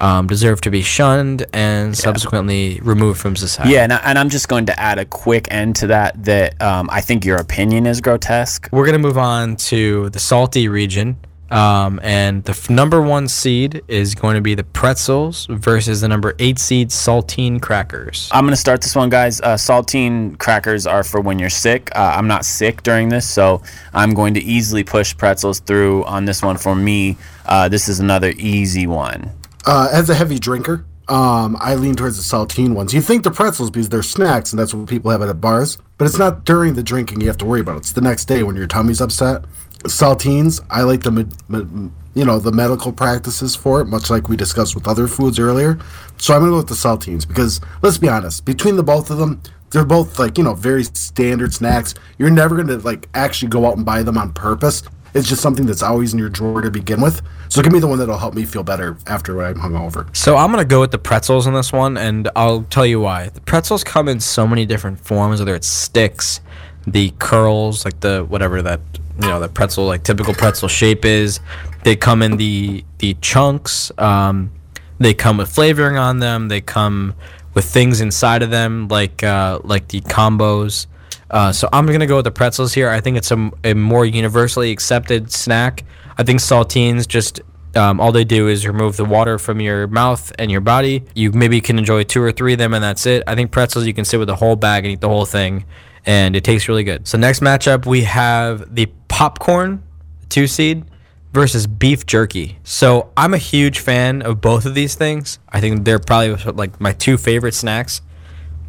um, deserve to be shunned and subsequently removed from society. Yeah, and, I, and I'm just going to add a quick end to that. That um, I think your opinion is grotesque. We're going to move on to the salty region. Um, and the f- number one seed is going to be the pretzels versus the number eight seed saltine crackers. I'm gonna start this one, guys. Uh, saltine crackers are for when you're sick. Uh, I'm not sick during this, so I'm going to easily push pretzels through on this one for me. Uh, this is another easy one. Uh, as a heavy drinker, um, I lean towards the saltine ones. You think the pretzels because they're snacks and that's what people have at bars, but it's not during the drinking you have to worry about. It's the next day when your tummy's upset. Saltines, I like the you know the medical practices for it, much like we discussed with other foods earlier. So I'm gonna go with the saltines because let's be honest, between the both of them, they're both like you know very standard snacks. You're never gonna like actually go out and buy them on purpose. It's just something that's always in your drawer to begin with. So give me the one that'll help me feel better after I'm hungover. So I'm gonna go with the pretzels on this one, and I'll tell you why. The pretzels come in so many different forms, whether it's sticks, the curls, like the whatever that you know the pretzel like typical pretzel shape is. They come in the the chunks. Um, they come with flavoring on them. They come with things inside of them, like uh, like the combos. Uh, so I'm gonna go with the pretzels here. I think it's a, a more universally accepted snack. I think saltines just um, all they do is remove the water from your mouth and your body. You maybe can enjoy two or three of them, and that's it. I think pretzels you can sit with a whole bag and eat the whole thing, and it tastes really good. So next matchup we have the popcorn, two seed, versus beef jerky. So I'm a huge fan of both of these things. I think they're probably like my two favorite snacks.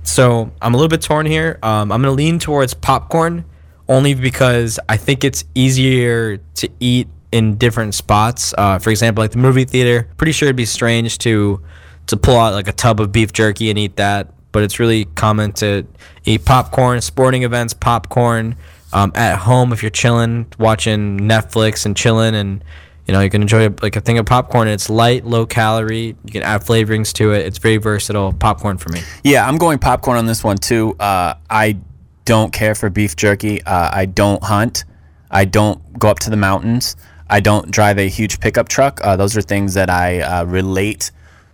So I'm a little bit torn here. Um, I'm gonna lean towards popcorn, only because I think it's easier to eat in different spots. Uh, for example, like the movie theater. Pretty sure it'd be strange to to pull out like a tub of beef jerky and eat that, but it's really common to eat popcorn, sporting events, popcorn. Um, at home, if you're chilling, watching Netflix and chilling, and you know you can enjoy like a thing of popcorn. It's light, low calorie. You can add flavorings to it. It's very versatile. Popcorn for me. Yeah, I'm going popcorn on this one too. Uh, I don't care for beef jerky. Uh, I don't hunt. I don't go up to the mountains. I don't drive a huge pickup truck. Uh, those are things that I uh, relate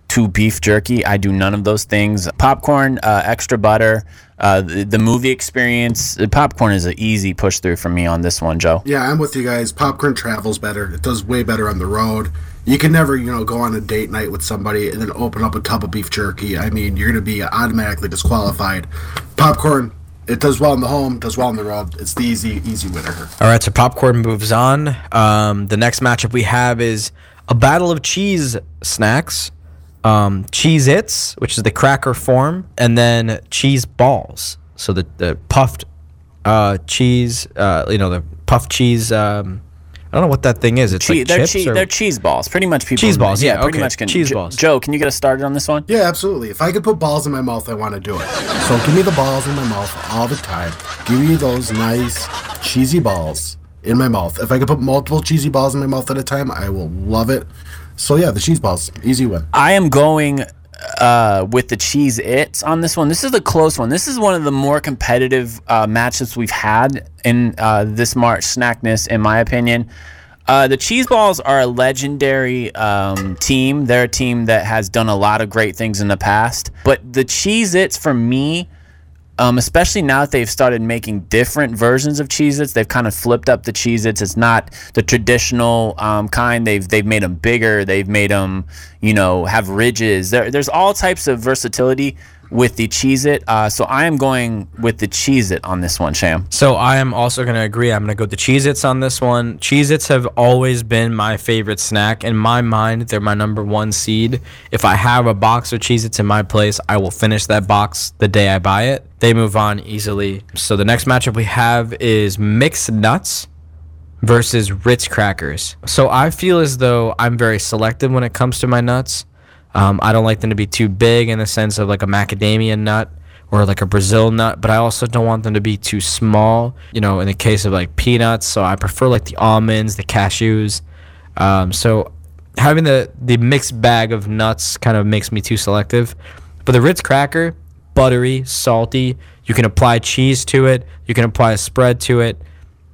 to beef jerky. I do none of those things. Popcorn, uh, extra butter, uh, the, the movie experience. Popcorn is an easy push through for me on this one, Joe. Yeah, I'm with you guys. Popcorn travels better. It does way better on the road. You can never, you know, go on a date night with somebody and then open up a tub of beef jerky. I mean, you're going to be automatically disqualified. Popcorn, it does well in the home, does well on the road. It's the easy, easy winner. All right, so popcorn moves on. Um, the next matchup we have is a battle of cheese snacks. Um, Cheez-Its, which is the cracker form, and then cheese balls. So the, the puffed uh, cheese, uh, you know, the puffed cheese um, I don't know what that thing is. It's Che- like they're, chips cheese, or they're cheese balls. Pretty much people. Cheese balls, yeah, pretty okay, much can. cheese Jo- balls. Joe, can you get us started on this one? Yeah, absolutely. If I could put balls in my mouth, I want to do it. So give me the balls in my mouth all the time. Give me those nice cheesy balls in my mouth. If I could put multiple cheesy balls in my mouth at a time, I will love it. So yeah, the cheese balls, easy win. I am going uh, with the Cheez-Its on this one. This is a close one. This is one of the more competitive uh, matchups we've had in uh, this March snackness, in my opinion. Uh, the Cheese Balls are a legendary um, team. They're a team that has done a lot of great things in the past. But the Cheez-Its, for me, um, especially now that they've started making different versions of Cheez-Its, they've kind of flipped up the Cheez-Its. It's not the traditional um, kind. They've they've made them bigger. They've made them, you know, have ridges. There, there's all types of versatility with the Cheez-It. Uh, so I am going with the Cheez-It on this one, Sham. So I am also going to agree. I'm going to go with the Cheez Its on this one. Cheez Its have always been my favorite snack. In my mind, they're my number one seed. If I have a box of Cheez Its in my place, I will finish that box the day I buy it. They move on easily. So the next matchup we have is Mixed Nuts versus Ritz Crackers. So I feel as though I'm very selective when it comes to my nuts. Um, I don't like them to be too big in the sense of like a macadamia nut or like a Brazil nut, but I also don't want them to be too small. You know, in the case of like peanuts, so I prefer like the almonds, the cashews. Um, so having the the mixed bag of nuts kind of makes me too selective. But the Ritz cracker, buttery, salty. You can apply cheese to it. You can apply a spread to it.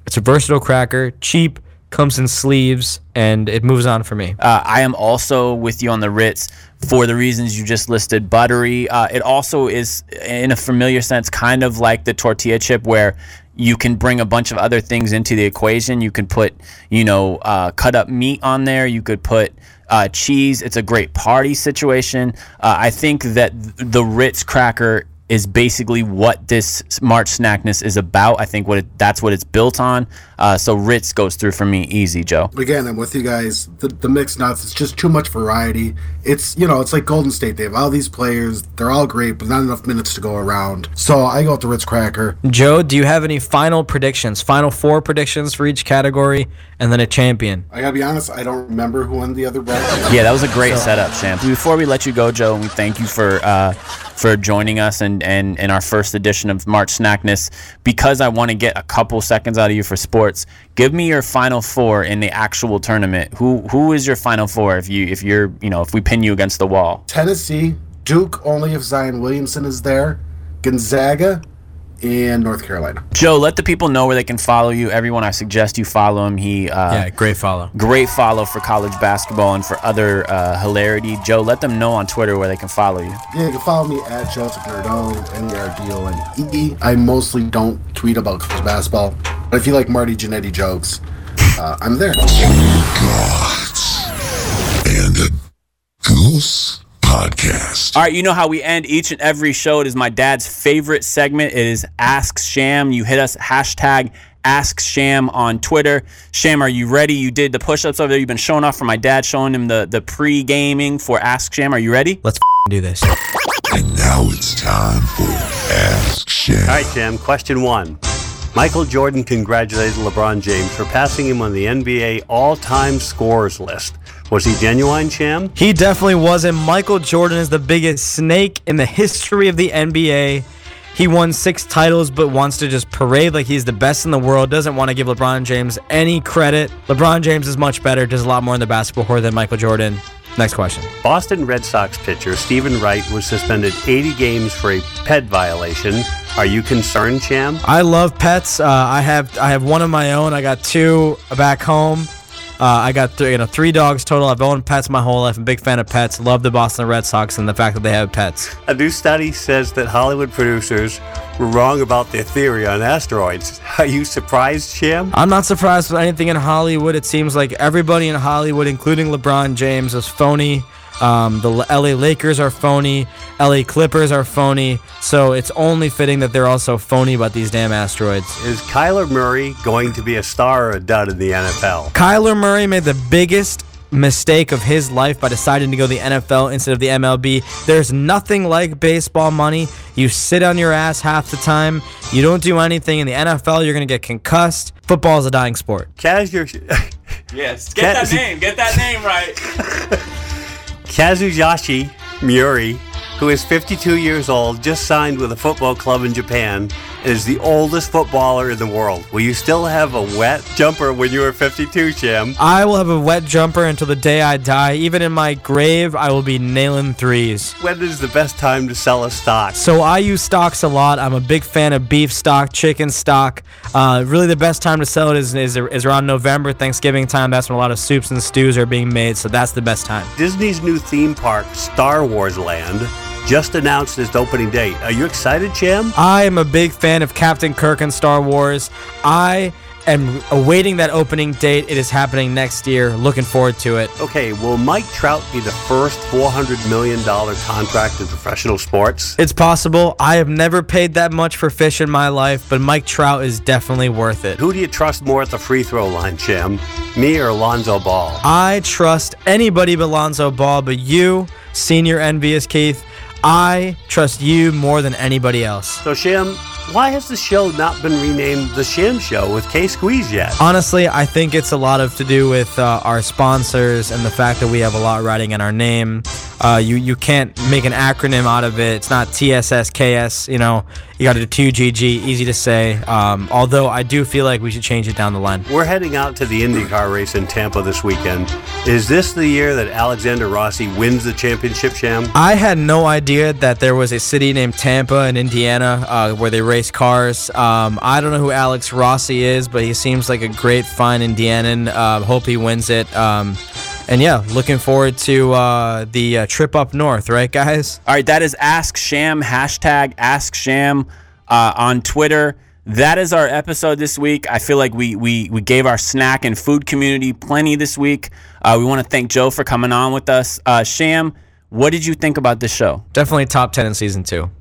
It's a versatile cracker, cheap, comes in sleeves, and it moves on for me. Uh, I am also with you on the Ritz for the reasons you just listed. Buttery. Uh, it also is, in a familiar sense, kind of like the tortilla chip, where you can bring a bunch of other things into the equation. You can put, you know, uh, cut up meat on there. You could put uh, cheese. It's a great party situation. Uh, I think that th- the Ritz cracker is basically what this March snackness is about. I think what it, that's what it's built on. Uh, so Ritz goes through for me easy, Joe. Again, I'm with you guys. The, the mixed nuts, it's just too much variety. It's, you know, it's like Golden State. They have all these players. They're all great, but not enough minutes to go around. So I go with the Ritz Cracker. Joe, do you have any final predictions? Final four predictions for each category, and then a champion. I gotta be honest, I don't remember who won the other bracket. Yeah, that was a great setup, Sham. Before we let you go, Joe, and we thank you for uh, for joining us and, and in our first edition of March Snackness. Because I want to get a couple seconds out of you for sports, give me your final four in the actual tournament. Who who is your final four if you if you're you know if we pin you against the wall? Tennessee, Duke, only if Zion Williamson is there, Gonzaga, and North Carolina. Joe, let the people know where they can follow you. Everyone, I suggest you follow him. He uh, Yeah, great follow. great follow for college basketball and for other uh, hilarity. Joe, let them know on Twitter where they can follow you. Yeah, you can follow me at Joseph Nerdone, N-E-R-D-O-N-E. I mostly don't tweet about college basketball, but if you like Marty Jannetty jokes, uh, I'm there. Gods. And a Goose Podcast. All right, you know how we end each and every show. It is my dad's favorite segment. It is Ask Sham. You hit us hashtag Ask Sham on Twitter. Sham, are you ready? You did the push-ups over there. You've been showing off for my dad, showing him the the pre-gaming for Ask Sham. Are you ready? Let's do this. And now it's time for Ask Sham. All right, Jim. Question one. Michael Jordan congratulated LeBron James for passing him on the NBA all-time scorers list. Was he genuine, Sham? He definitely wasn't. Michael Jordan is the biggest snake in the history of the NBA. He won six titles, but wants to just parade like he's the best in the world. Doesn't want to give LeBron James any credit. LeBron James is much better, does a lot more in the basketball court than Michael Jordan. Next question. Boston Red Sox pitcher Steven Wright was suspended 80 games for a pet violation. Are you concerned, Sham? I love pets. Uh, I have I have one of my own. I got two back home. Uh, I got three, you know, three dogs total. I've owned pets my whole life. I'm a big fan of pets. Love the Boston Red Sox and the fact that they have pets. A new study says that Hollywood producers were wrong about their theory on asteroids. Are you surprised, Sham? I'm not surprised with anything in Hollywood. It seems like everybody in Hollywood, including LeBron James, is phony. Um, the LA Lakers are phony. LA Clippers are phony. So it's only fitting that they're also phony about these damn asteroids. Is Kyler Murray going to be a star or a dud in the NFL? Kyler Murray made the biggest mistake of his life by deciding to go the NFL instead of the MLB. There's nothing like baseball money. You sit on your ass half the time. You don't do anything in the NFL. You're gonna get concussed. Football is a dying sport. Kaz, you're, Yes. Get that name. Get that name right. Kazuyoshi Muri, who is 52 years old, just signed with a football club in Japan is the oldest footballer in the world. Will you still have a wet jumper when you are 52, Sham? I will have a wet jumper until the day I die. Even in my grave, I will be nailing threes. When is the best time to sell a stock? So I use stocks a lot. I'm a big fan of beef stock, chicken stock. Uh, really, the best time to sell it is, is is around November, Thanksgiving time. That's when a lot of soups and stews are being made. So that's the best time. Disney's new theme park, Star Wars Land, just announced its opening date. Are you excited, Jim? I am a big fan of Captain Kirk and Star Wars. I am awaiting that opening date. It is happening next year. Looking forward to it. Okay, will Mike Trout be the first $400 million contract in professional sports? It's possible. I have never paid that much for fish in my life, but Mike Trout is definitely worth it. Who do you trust more at the free throw line, Jim? Me or Lonzo Ball? I trust anybody but Lonzo Ball, but you, senior envious Keith, I trust you more than anybody else. So, Sham, why has the show not been renamed The Sham Show with K Squeeze yet? Honestly, I think it's a lot of to do with uh, our sponsors and the fact that we have a lot riding in our name. Uh, you you can't make an acronym out of it. It's not TSSKS. You know, you got to do 2GG. Easy to say. Um, although I do feel like we should change it down the line. We're heading out to the IndyCar race in Tampa this weekend. Is this the year that Alexander Rossi wins the championship, Sham? I had no idea that there was a city named Tampa in Indiana uh, where they race cars. Um, I don't know who Alex Rossi is, but he seems like a great, fine Indianan. Uh, hope he wins it. Um, and yeah, looking forward to uh, the uh, trip up north, right, guys? All right, that is Ask Sham, hashtag Ask Sham uh, on Twitter. That is our episode this week. I feel like we we, we gave our snack and food community plenty this week. Uh, we want to thank Joe for coming on with us. Uh, Sham, what did you think about this show? Definitely top 10 in season two.